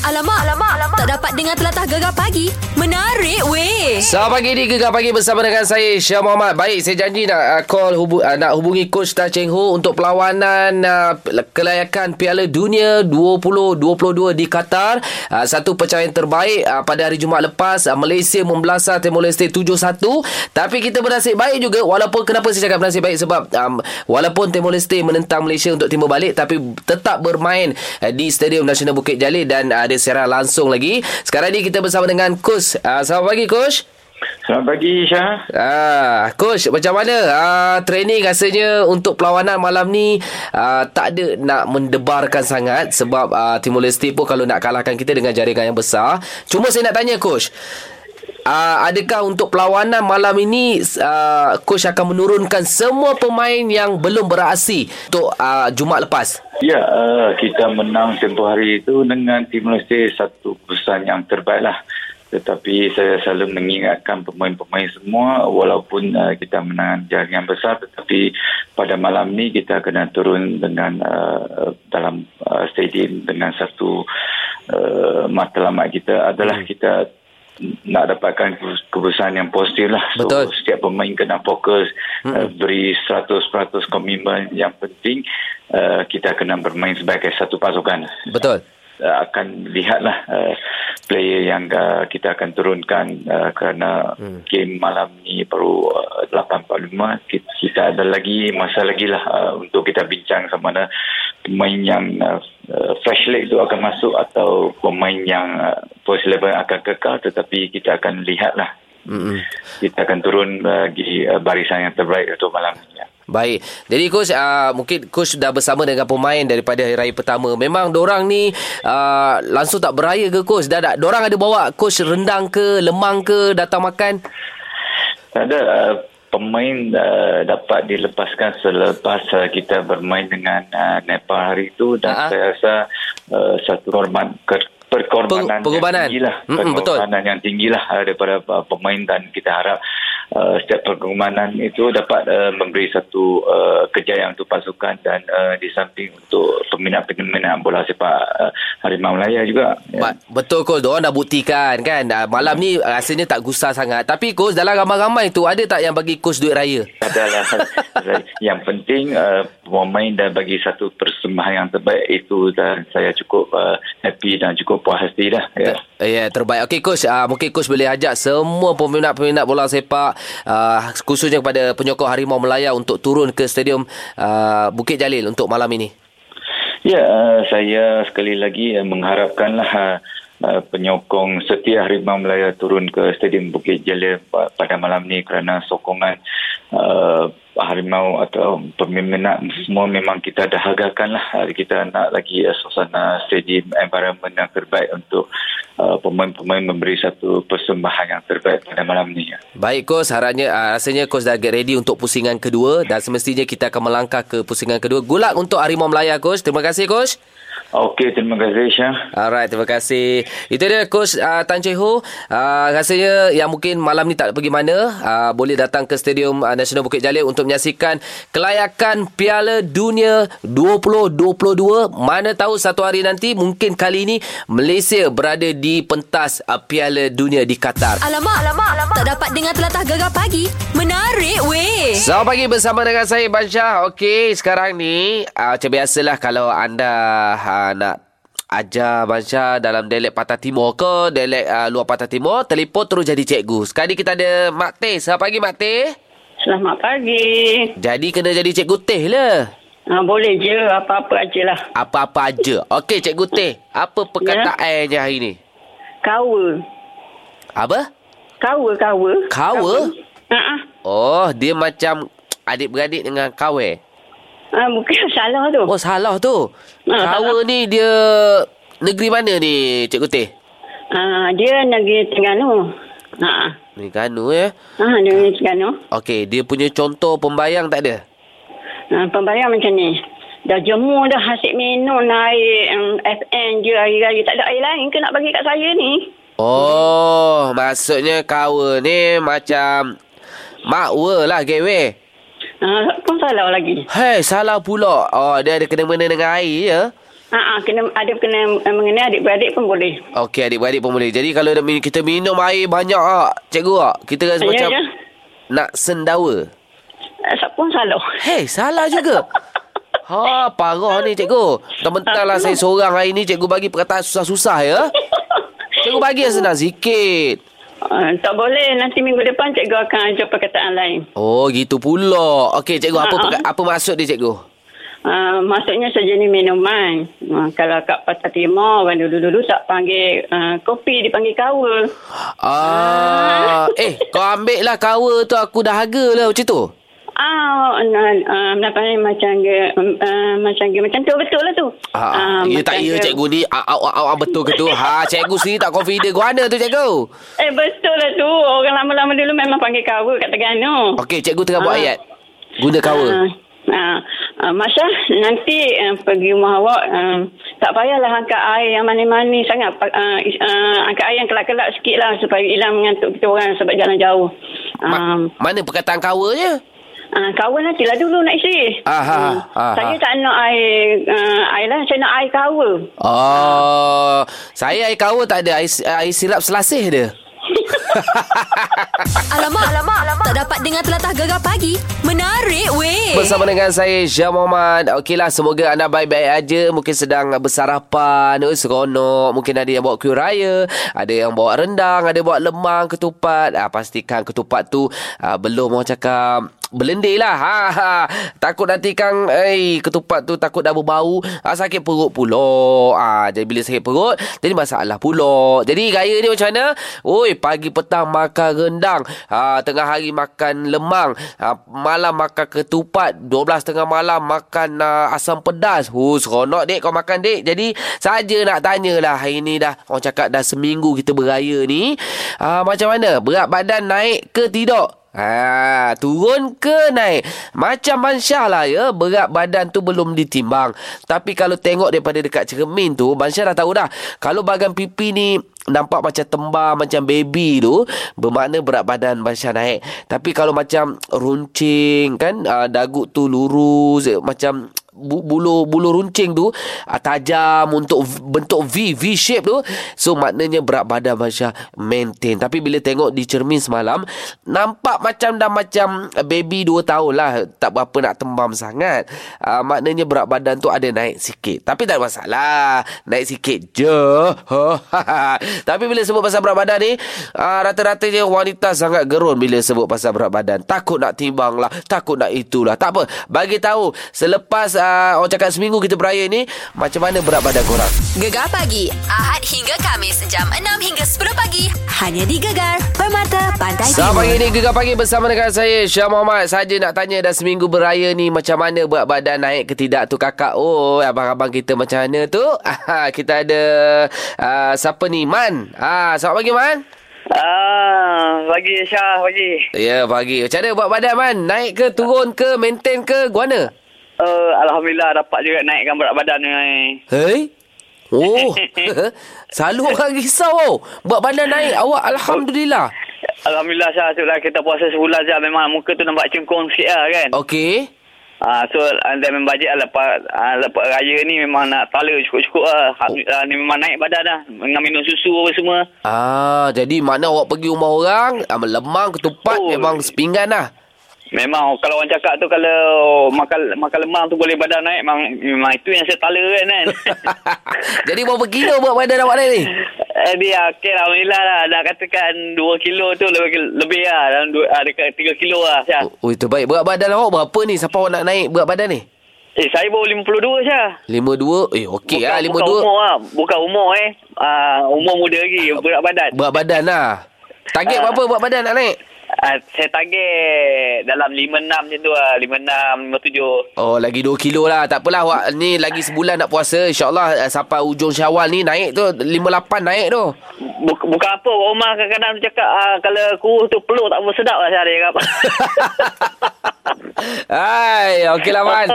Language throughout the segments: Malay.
Alamak, alamak, alamak. Tak dapat dengar telatah gegar pagi. Menarik weh. Selamat pagi di Gegar Pagi bersama dengan saya Syah Muhammad. Baik, saya janji nak uh, call hubu, uh, nak hubungi coach Tan Cheng Ho untuk perlawanan uh, kelayakan Piala Dunia 2022 di Qatar. Uh, satu pencapaian terbaik uh, pada hari Jumaat lepas uh, Malaysia membelasah Timor Leste 7-1. Tapi kita bernasib baik juga walaupun kenapa saya cakap bernasib baik sebab um, walaupun Timor Leste menentang Malaysia untuk timur balik tapi tetap bermain uh, di Stadium Nasional Bukit Jalil dan uh, ada siaran langsung lagi. Sekarang ni kita bersama dengan coach. Uh, selamat pagi coach. Selamat pagi Syah. Ah, coach macam mana ah training rasanya untuk perlawanan malam ni ah, tak ada nak mendebarkan sangat sebab ah, Timor Leste pun kalau nak kalahkan kita dengan jaringan yang besar. Cuma saya nak tanya coach. Ah, adakah untuk perlawanan malam ini ah, coach akan menurunkan semua pemain yang belum beraksi untuk ah, Jumaat lepas? Ya, uh, kita menang tempoh hari itu dengan Timor Leste satu keputusan yang terbaik lah. Tetapi saya selalu mengingatkan pemain-pemain semua walaupun uh, kita menang jaringan besar tetapi pada malam ni kita kena turun dengan uh, dalam uh, stadium dengan satu uh, matlamat kita adalah kita nak dapatkan keputusan yang positif lah. So, Betul. setiap pemain kena fokus, hmm. uh, beri 100% komitmen yang penting uh, kita kena bermain sebagai satu pasukan. Betul. Uh, akan lihatlah uh, player yang uh, kita akan turunkan uh, kerana hmm. game malam ni baru uh, 8.45 kita, kita ada lagi masa lagi lah uh, untuk kita bincang sama ada pemain yang uh, fresh leg tu akan masuk atau pemain yang uh, first level akan kekal tetapi kita akan lihatlah Mm-mm. kita akan turun bagi uh, barisan yang terbaik untuk malam ni. Baik. Jadi coach uh, mungkin coach sudah bersama dengan pemain daripada hari raya pertama. Memang dorang ni uh, langsung tak beraya ke coach? Dah tak dorang ada bawa coach rendang ke, lemang ke datang makan? Tak ada uh, pemain uh, dapat dilepaskan selepas uh, kita bermain dengan uh, Nepal hari itu dan Ha-ha. saya rasa uh, satu korban ke, perkorbanan Peng- yang tinggi lah Mm-mm, betul. perkorbanan yang tinggi lah uh, daripada uh, pemain dan kita harap uh, setiap perkorbanan itu dapat uh, memberi satu uh, kejayaan untuk pasukan dan uh, di samping untuk peminat-peminat bola sepak uh, Harimau Melaya juga Ya. Betul coach, dorang dah buktikan kan. Malam ni rasanya tak gusar sangat. Tapi coach dalam ramai-ramai tu ada tak yang bagi coach duit raya? adalah yang penting uh, pemain dan bagi satu persembahan yang terbaik itu dan saya cukup uh, happy dan cukup puas hati dah ya. Ya, yeah, terbaik. Okey coach, uh, mungkin coach boleh ajak semua peminat-peminat bola sepak uh, khususnya kepada penyokong Harimau Melaya untuk turun ke stadium uh, Bukit Jalil untuk malam ini. Ya, uh, saya sekali lagi uh, mengharapkanlah uh, uh, penyokong setia Harimau Melaya turun ke Stadium Bukit Jalil pa- pada malam ni kerana sokongan uh, Harimau atau peminat semua memang kita dahagakan lah. Uh, Kita nak lagi uh, suasana stadium environment yang terbaik untuk uh, pemain-pemain memberi satu persembahan yang terbaik pada malam ni. Ya. Baik coach, harapnya uh, rasanya coach dah get ready untuk pusingan kedua dan semestinya kita akan melangkah ke pusingan kedua. Luck untuk Harimau Melaya coach. Terima kasih coach. Okey, terima kasih Syah. Alright, terima kasih. Itu dia coach uh, Tan Cheng Ho. Uh, rasanya yang mungkin malam ni tak pergi mana, uh, boleh datang ke Stadium uh, Nasional Bukit Jalil untuk menyaksikan kelayakan Piala Dunia 2022. Mana tahu satu hari nanti mungkin kali ini Malaysia berada di pentas uh, Piala Dunia di Qatar. Alamak, alamak, alamak. Tak dapat dengar telatah gegar pagi. Menarik weh. Selamat pagi bersama dengan saya Bansyah. Okey, sekarang ni uh, macam biasalah kalau anda uh, nak ajar Bansyah dalam dialek Patah Timur ke dialek uh, luar Patah Timur, telefon terus jadi cikgu. Sekarang ni kita ada Mak Teh. Selamat pagi Mak Teh. Selamat pagi. Jadi kena jadi cikgu Teh lah. Ha, boleh je apa-apa aje lah. Apa-apa aja. Okey cikgu Teh, apa perkataannya hari ni? Kawa. Apa? Kawa, kawa. Kawa? Ha, Oh, dia macam adik-beradik dengan kawe. Ha, bukan salah tu. Oh, salah tu. Ah, Kawa ni dia negeri mana ni cikgu Teh? Ha, dia negeri Terengganu. Ha, Ni Kanu ya. ha, negeri Terengganu. Okey, dia punya contoh pembayang tak ada? Ha, pembayang macam ni. Dah jemur dah hasil minum air um, FN je air-air. Tak ada air lain ke nak bagi kat saya ni? Oh, maksudnya kawa ni macam makwa lah gewe. Ha, pun salah lagi. Hei, salah pula. Oh, dia ada kena-mena dengan air ya? Ha, ha, kena ada kena uh, mengenai adik-beradik pun boleh. Okey, adik-beradik pun boleh. Jadi kalau kita minum air banyak ah, cikgu ah, kita rasa Ya, macam ya. nak sendawa. Uh, siapa pun salah. Hei, salah juga. Ha, parah ni cikgu. Mentang lah saya seorang hari ni cikgu bagi perkataan susah-susah ya. Cikgu bagi yang senang sikit. Uh, tak boleh. Nanti minggu depan cikgu akan ajar perkataan lain. Oh, gitu pula. Okey, cikgu apa perka- apa maksud dia cikgu? Uh, maksudnya sejenis minuman. Uh, kalau kat Pasar Timur, orang dulu-dulu tak panggil uh, kopi, dipanggil kawa. Ah, eh, kau ambil lah kawa tu aku dah harga lah macam tu. Ah, uh, uh, apa ni macam ke, uh, macam ke, macam tu betul lah tu. Ah, ya tak ya cikgu ni ah, ah, ah, betul ke tu? Ha, cikgu sendiri tak confident kau mana tu cikgu? Eh betul lah tu. Orang lama-lama dulu memang panggil kawa kat Terengganu. Okey, cikgu tengah buat Ah. ayat. Guna kawa. Ah, ah, ah, Masya, nanti uh, pergi rumah awak, uh, tak payahlah angkat air yang manis-manis sangat. Uh, uh, angkat air yang kelak-kelak sikit lah supaya hilang mengantuk kita orang sebab jalan jauh. Ma- Um, mana perkataan kawanya? Uh, kawan nantilah dulu nak isi. Aha, aha. Saya tak nak air, uh, air lah, saya nak air kawa. Oh, saya air kawa tak ada. Air, air sirap selasih dia. Alamak, alamak, alamak. Tak dapat dengar telatah gegar pagi. Menarik weh. Bersama dengan saya Syah Muhammad Okeylah semoga anda baik-baik aja Mungkin sedang bersarapan oh, Seronok Mungkin ada yang bawa kuih raya Ada yang bawa rendang Ada bawa lemang ketupat ah, Pastikan ketupat tu ah, Belum orang cakap Belendir lah ha, ha. Takut nanti kang eh, Ketupat tu takut dah berbau ah, Sakit perut pula ah, Jadi bila sakit perut Jadi masalah pula Jadi gaya ni macam mana Oi pagi petang makan rendang. Ah, Tengah hari makan lemang. Ah, Malam makan ketupat. 12 tengah malam makan ah, asam pedas. Oh seronok dek kau makan dek. Jadi saja nak tanyalah Hari ni dah. Orang cakap dah seminggu kita beraya ni. Ah, Macam mana? Berat badan naik ke tidak Ha, turun ke naik? Macam Bansyah lah ya, berat badan tu belum ditimbang. Tapi kalau tengok daripada dekat cermin tu, Bansyah dah tahu dah. Kalau bahagian pipi ni nampak macam tembam, macam baby tu, bermakna berat badan Bansyah naik. Tapi kalau macam runcing kan, uh, dagu tu lurus, eh, macam bulu bulu runcing tu uh, tajam untuk v- bentuk V V shape tu. So maknanya berat badan Masya maintain. Tapi bila tengok di cermin semalam nampak macam dah macam baby 2 tahun lah tak berapa nak tembam sangat. Uh, maknanya berat badan tu ada naik sikit. Tapi tak ada masalah. Naik sikit je. Tapi bila sebut pasal berat badan ni uh, rata-ratanya wanita sangat gerun bila sebut pasal berat badan. Takut nak timbang lah takut nak itulah. Tak apa. Bagi tahu selepas uh, orang cakap seminggu kita beraya ni macam mana berat badan korang Gegar pagi. Ahad hingga Kamis. Jam 6 hingga 10 pagi. Hanya di Gegar. Permata Pantai Selamat Timur. pagi ni Gegar Pagi bersama dengan saya Syah Muhammad Saja nak tanya dah seminggu beraya ni Macam mana berat badan naik ke tidak tu kakak Oh abang-abang kita macam mana tu Kita ada uh, Siapa ni Man ah, Selamat pagi Man Ah, pagi Syah, pagi. Ya pagi Macam mana buat badan Man Naik ke turun ke Maintain ke Guana Uh, Alhamdulillah dapat juga naikkan berat badan ni. Hei Oh Selalu orang risau oh. Buat badan naik Awak Alhamdulillah Alhamdulillah Syah, sebab kita puasa sebulan Syah memang muka tu nampak cengkung sikit lah kan. Okey Ah, so anda memang bajet lah lepas, ah, lepas raya ni memang nak tala cukup-cukup lah. Alhamdulillah ni memang naik badan dah. Dengan minum susu apa semua. Ah, jadi mana awak pergi rumah orang, ah, lemang, ketupat Oh. memang sepinggan lah. Memang kalau orang cakap tu kalau makan makan lemang tu boleh badan naik memang, memang itu yang saya tala kan kan. jadi berapa kilo buat badan awak naik ni? Eh, dia okey lah, Alhamdulillah lah. Dah katakan 2 kilo tu lebih, lebih lah. Dalam dua, ah, dekat 3 kilo lah. Syah. Oh, itu baik. Berat badan awak berapa ni? Siapa awak nak naik berat badan ni? Eh, saya baru 52 Syah. 52? Eh, okey lah. bukan 52. umur lah. Bukan umur eh. Uh, umur muda lagi. Berat badan. Berat badan lah. Target Ah. berapa berat badan nak naik? Uh, saya target dalam 56 macam tu lah. 56, 57. Oh, lagi 2 kilo lah. Tak apalah awak ni lagi sebulan nak puasa. InsyaAllah eh, sampai ujung syawal ni naik tu. 58 naik tu. Buk, bukan apa. Orang rumah kadang-kadang cakap uh, kalau kurus tu peluk tak apa sedap lah cakap. Hai, okey lah Man.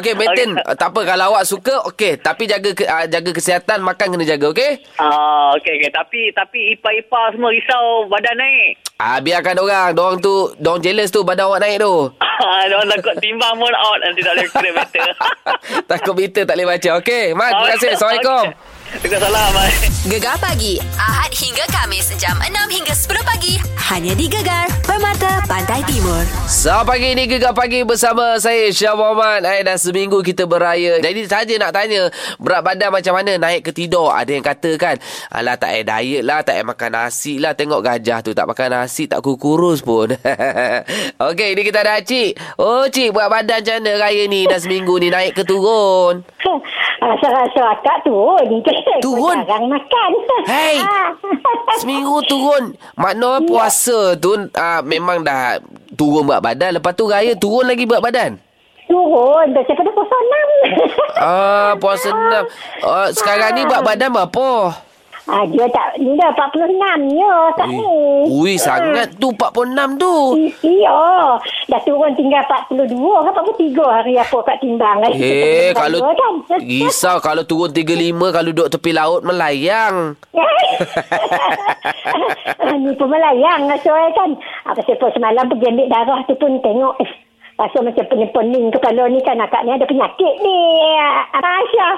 Okey, maintain. Tak apa kalau awak suka, okey. Tapi jaga ke, uh, jaga kesihatan, makan kena jaga, okey? Ah, okey okey. Tapi tapi ipar-ipar semua risau badan naik. Ah, biarkan orang. Orang tu, orang jealous tu badan awak naik tu. Orang takut timbang pun out nanti tak boleh kira meter. Takut meter tak boleh baca. Okey, Mat, terima kasih. Assalamualaikum. Waalaikumsalam. Bye. Gegar pagi Ahad hingga Kamis jam 6 hingga 10 pagi. Hanya di Gegar Permata Pantai Timur. Selamat pagi ni Gegar Pagi bersama saya Syah Muhammad. Eh, Dah seminggu kita beraya. Jadi saja nak tanya Berat badan macam mana? Naik ke tidur? Ada yang katakan Alah tak payah diet lah Tak payah makan nasi lah. Tengok gajah tu Tak makan nasi Tak kurus pun. Okey ni kita ada Cik. Oh Cik berat badan macam mana raya ni? Dah seminggu ni naik ke turun Rasa-rasa akak turun. Turun? Jarang makan. Hey! Ah. Seminggu turun Makna puasa tu uh, Memang dah Turun berat badan Lepas tu raya turun lagi berat badan Turun. Daripada puasa enam. Ah, puasa enam. Ah, sekarang ni berat badan berapa? Ah, dia tak, dia 46 ya kat ni. Ui, sangat tu 46 tu. Ya. Dah turun tinggal 42 ke 43 hari apa kat timbang. Eh, kalau kan? risau kalau turun 35 kalau duduk tepi laut melayang. ni pun melayang soal kan. Apa sebab semalam pergi ambil darah tu pun tengok. Eh, rasa macam pening-pening kepala ni kan akak ni ada penyakit ni. Asya,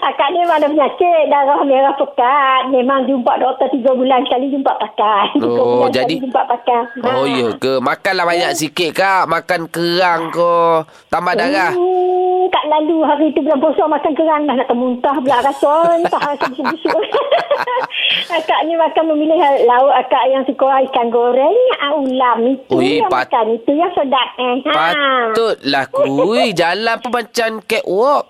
akak ni memang ada penyakit. Darah merah pekat. Memang jumpa doktor tiga bulan sekali jumpa pakai. Tiga Oh, bulan jadi- jumpa pakai. Oh, ya ke? Makanlah banyak sikit, Kak. Makan kerang ke. Tambah darah. Hmm, kat lalu hari tu bulan puasa makan kerang dah nak termuntah pula rasa. Entah rasa busuk-busuk. akak ni makan memilih lauk akak yang suka ikan goreng, ah, ulam itu Ui, yang pat- makan. Itu yang sedap. Eh. Ha. Patutlah kui. Jalan pun macam catwalk.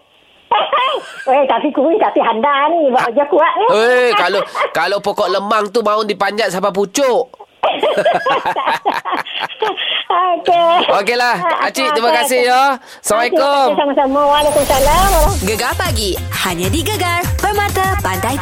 Eh, tapi kuih tapi handa ni. Buat kerja kuat ni. Eh, kalau kalau pokok lemang tu mau dipanjat sampai pucuk. Okey. Okeylah. Acik, terima kasih ya. Assalamualaikum. Sama-sama. Waalaikumsalam. Gegar pagi hanya di Gegar Permata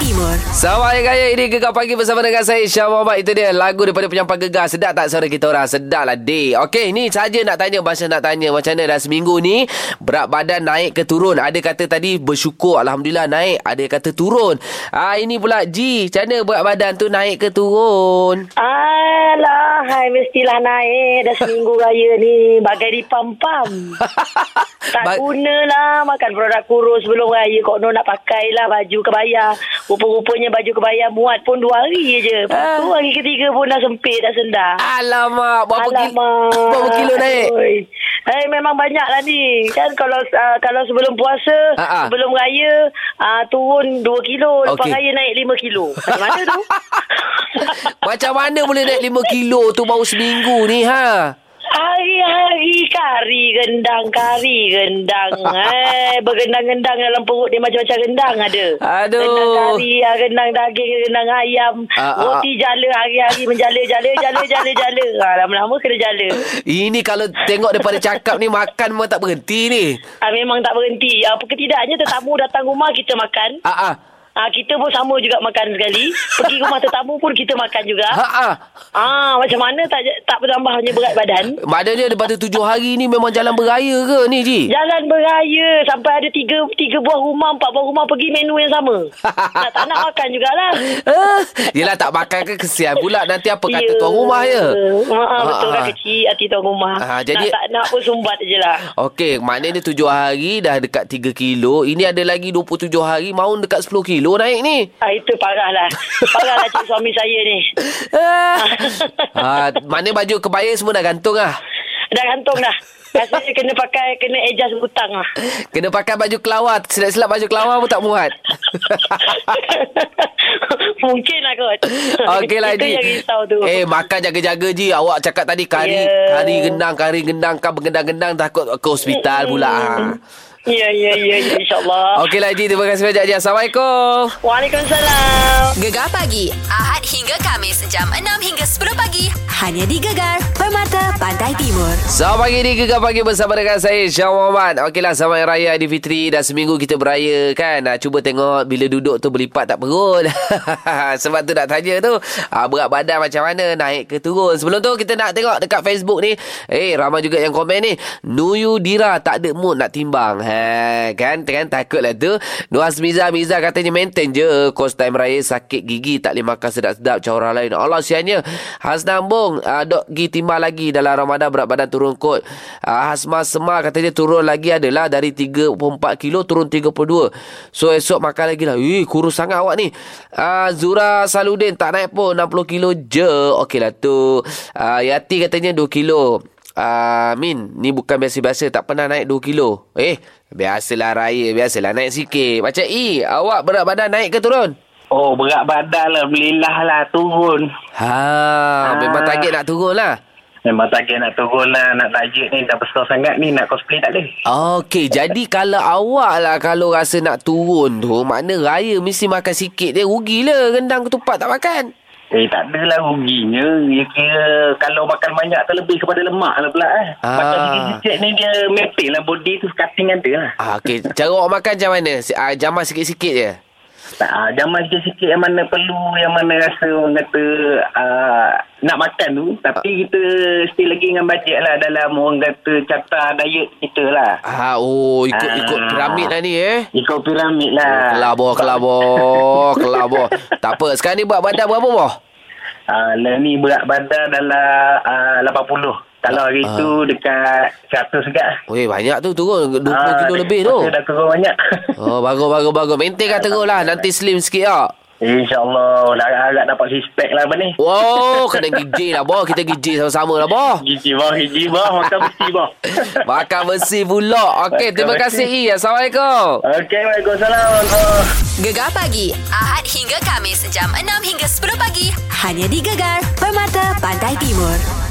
Timur. Selamat Hari Raya ini Gegar Pagi bersama dengan saya Syah Muhammad Itu dia lagu daripada penyampai Gegar Sedap tak suara kita orang? Sedap lah day Okey ni saja nak tanya Masa nak tanya Macam mana dah seminggu ni Berat badan naik ke turun Ada kata tadi bersyukur Alhamdulillah naik Ada kata turun ah, Ini pula G Macam mana berat badan tu naik ke turun? Alah, hai mestilah naik dah seminggu raya ni. Bagai di pam-pam. Tak Ba- gunalah makan produk kurus sebelum raya. Kok no nak pakai lah baju kebaya. Rupa-rupanya baju kebaya muat pun dua hari je. Lepas tu hari ketiga pun dah sempit, dah sendah. Alamak Berapa, kilo, Alamak. berapa kilo naik? Oi. Eh memang banyak lah ni. Kan kalau uh, kalau sebelum puasa, Ha, ha. sebelum raya uh, turun 2 kilo, lepas Okey. raya naik 5 kilo. Macam mana tu? Macam mana boleh naik 5 kilo tu Baru seminggu ni ha? Hari-hari kari gendang, kari gendang. eh, bergendang-gendang dalam perut dia macam-macam gendang ada. Aduh. Gendang kari, ah, gendang daging, gendang ayam. Ah, ah, roti jala hari-hari menjala, jala, jala, jala, jala. Ah, lama-lama kena jala. Ini kalau tengok daripada cakap ni Makan memang tak berhenti ni Ah, memang tak berhenti. Apa ketidaknya tetamu datang rumah kita makan. Ah, ah. Ah, kita pun sama juga makan sekali. Pergi rumah tetamu pun kita makan juga. Ha ah. Ah, macam mana tak tak bertambahnya berat badan? Maknanya daripada tujuh hari ni memang jalan beraya ke ni Ji? Jalan beraya sampai ada tiga tiga buah rumah, empat buah rumah pergi menu yang sama. nak tak nak makan jugalah. Ah, Yelah tak makan ke kesian pula Nanti apa kata tuan rumah ya Ha, betul Ah, kan ah. kecil hati tuan rumah. Ah, jadi- Nak tak nak pun sumbat je lah. Okey maknanya tujuh hari Dah dekat tiga kilo Ini ada lagi 27 hari Mau dekat 10 kilo naik ni Ah, itu parah lah. Parah lah cik suami saya ni. ah. ah, Maknanya baju kebaya semua dah gantung lah Dah gantung dah. Rasanya kena pakai, kena adjust hutang lah. Kena pakai baju kelawar Silap-silap baju kelawar pun tak muat Mungkin lah kot. Okey lah Itu Ji yang risau tu. Eh makan jaga-jaga Ji Awak cakap tadi Kari Ya. Kari gendang Kari gendang Kan bergendang-gendang Takut ke hospital pula ah. Ya, ya, ya, ya insyaAllah. Okeylah Ji Terima kasih banyak Ji Assalamualaikum. Waalaikumsalam. Gegar pagi Ahad hingga Kamis jam 6 hingga 10 pagi. Hanya di Gegar Permata Pantai Timur. Selamat pagi ni Gegar Pagi bersama dengan saya Syah Muhammad. Okeylah selamat Raya Aidilfitri Dah seminggu kita beraya kan? Ah, Cuba tengok bila duduk tu berlipat tak perut. Sebab tu nak tanya tu. Ah, Berat badan macam mana? Naik ke turun? Sebelum tu kita nak tengok dekat Facebook ni. Eh ramai juga yang komen ni. Nuyu Dira tak ada mood nak timbang ha, Kan kan takutlah tu Nur Azmiza Miza katanya maintain je Kos time raya sakit gigi tak boleh makan sedap-sedap macam orang lain. Allah sianya. Hasnam Bong uh, dok gi timbang lagi dalam Ramadan berat badan turun kot. Uh, Hasma Semar katanya turun lagi adalah dari 34 kilo turun 32. So esok makan lagi lah. Eh kurus sangat awak ni. Uh, Zura Saludin tak naik pun 60 kilo je. Okey lah tu. Uh, Yati katanya 2 kilo. Uh, Min, ni bukan biasa-biasa tak pernah naik 2 kilo. Eh, biasalah raya, biasalah naik sikit. Macam I, awak berat badan naik ke turun? Oh, berat badan lah. Alhamdulillah lah turun. Ha, memang target nak turun lah. Memang target nak turun lah. Nak tajuk ni dah besar sangat ni. Nak cosplay tak boleh. Okey, jadi kalau awak lah kalau rasa nak turun tu, makna raya mesti makan sikit dia. Rugilah rendang ketupat tak makan. Eh, tak adalah ruginya. Dia kira kalau makan banyak terlebih kepada lemak lah pula eh. Ah. Macam ni dia maintain lah body tu cutting ada lah. Ah, okey, cara awak makan macam mana? Ah, jamah sikit-sikit je. Tak, ah, jaman sikit-sikit yang mana perlu, yang mana rasa orang kata ah, nak makan tu. Tapi kita stay lagi dengan bajet lah dalam orang kata carta diet kita lah. Ah, oh, ikut Ah. ikut piramid lah ni eh. Ikut piramid lah. Kelabor, kelabor, kelabor. Tak apa, sekarang ni buat badan berapa boh? Ah, lah ni berat badan dalam ah, 80. Kalau hari Ah. tu dekat 100 segat. Weh, banyak tu turun 20 Ah, kilo lebih tu. Dah turun banyak. Oh, bagus, bagus, bagus. Maintain kan terus lah. Nanti slim sikit tak? InsyaAllah. Dah agak dapat six pack lah apa ni. Wow, kena gigi lah, boh. Kita gigi sama-sama lah, boh. Gigi bah, gigi bah. Makan besi bah. Makan besi pula. Okey, Makan terima besi. kasih, I. Assalamualaikum. Okey, Waalaikumsalam. Gegar pagi Ahad hingga Kamis jam 6 hingga 10 pagi hanya di Gegar Permata Pantai Timur.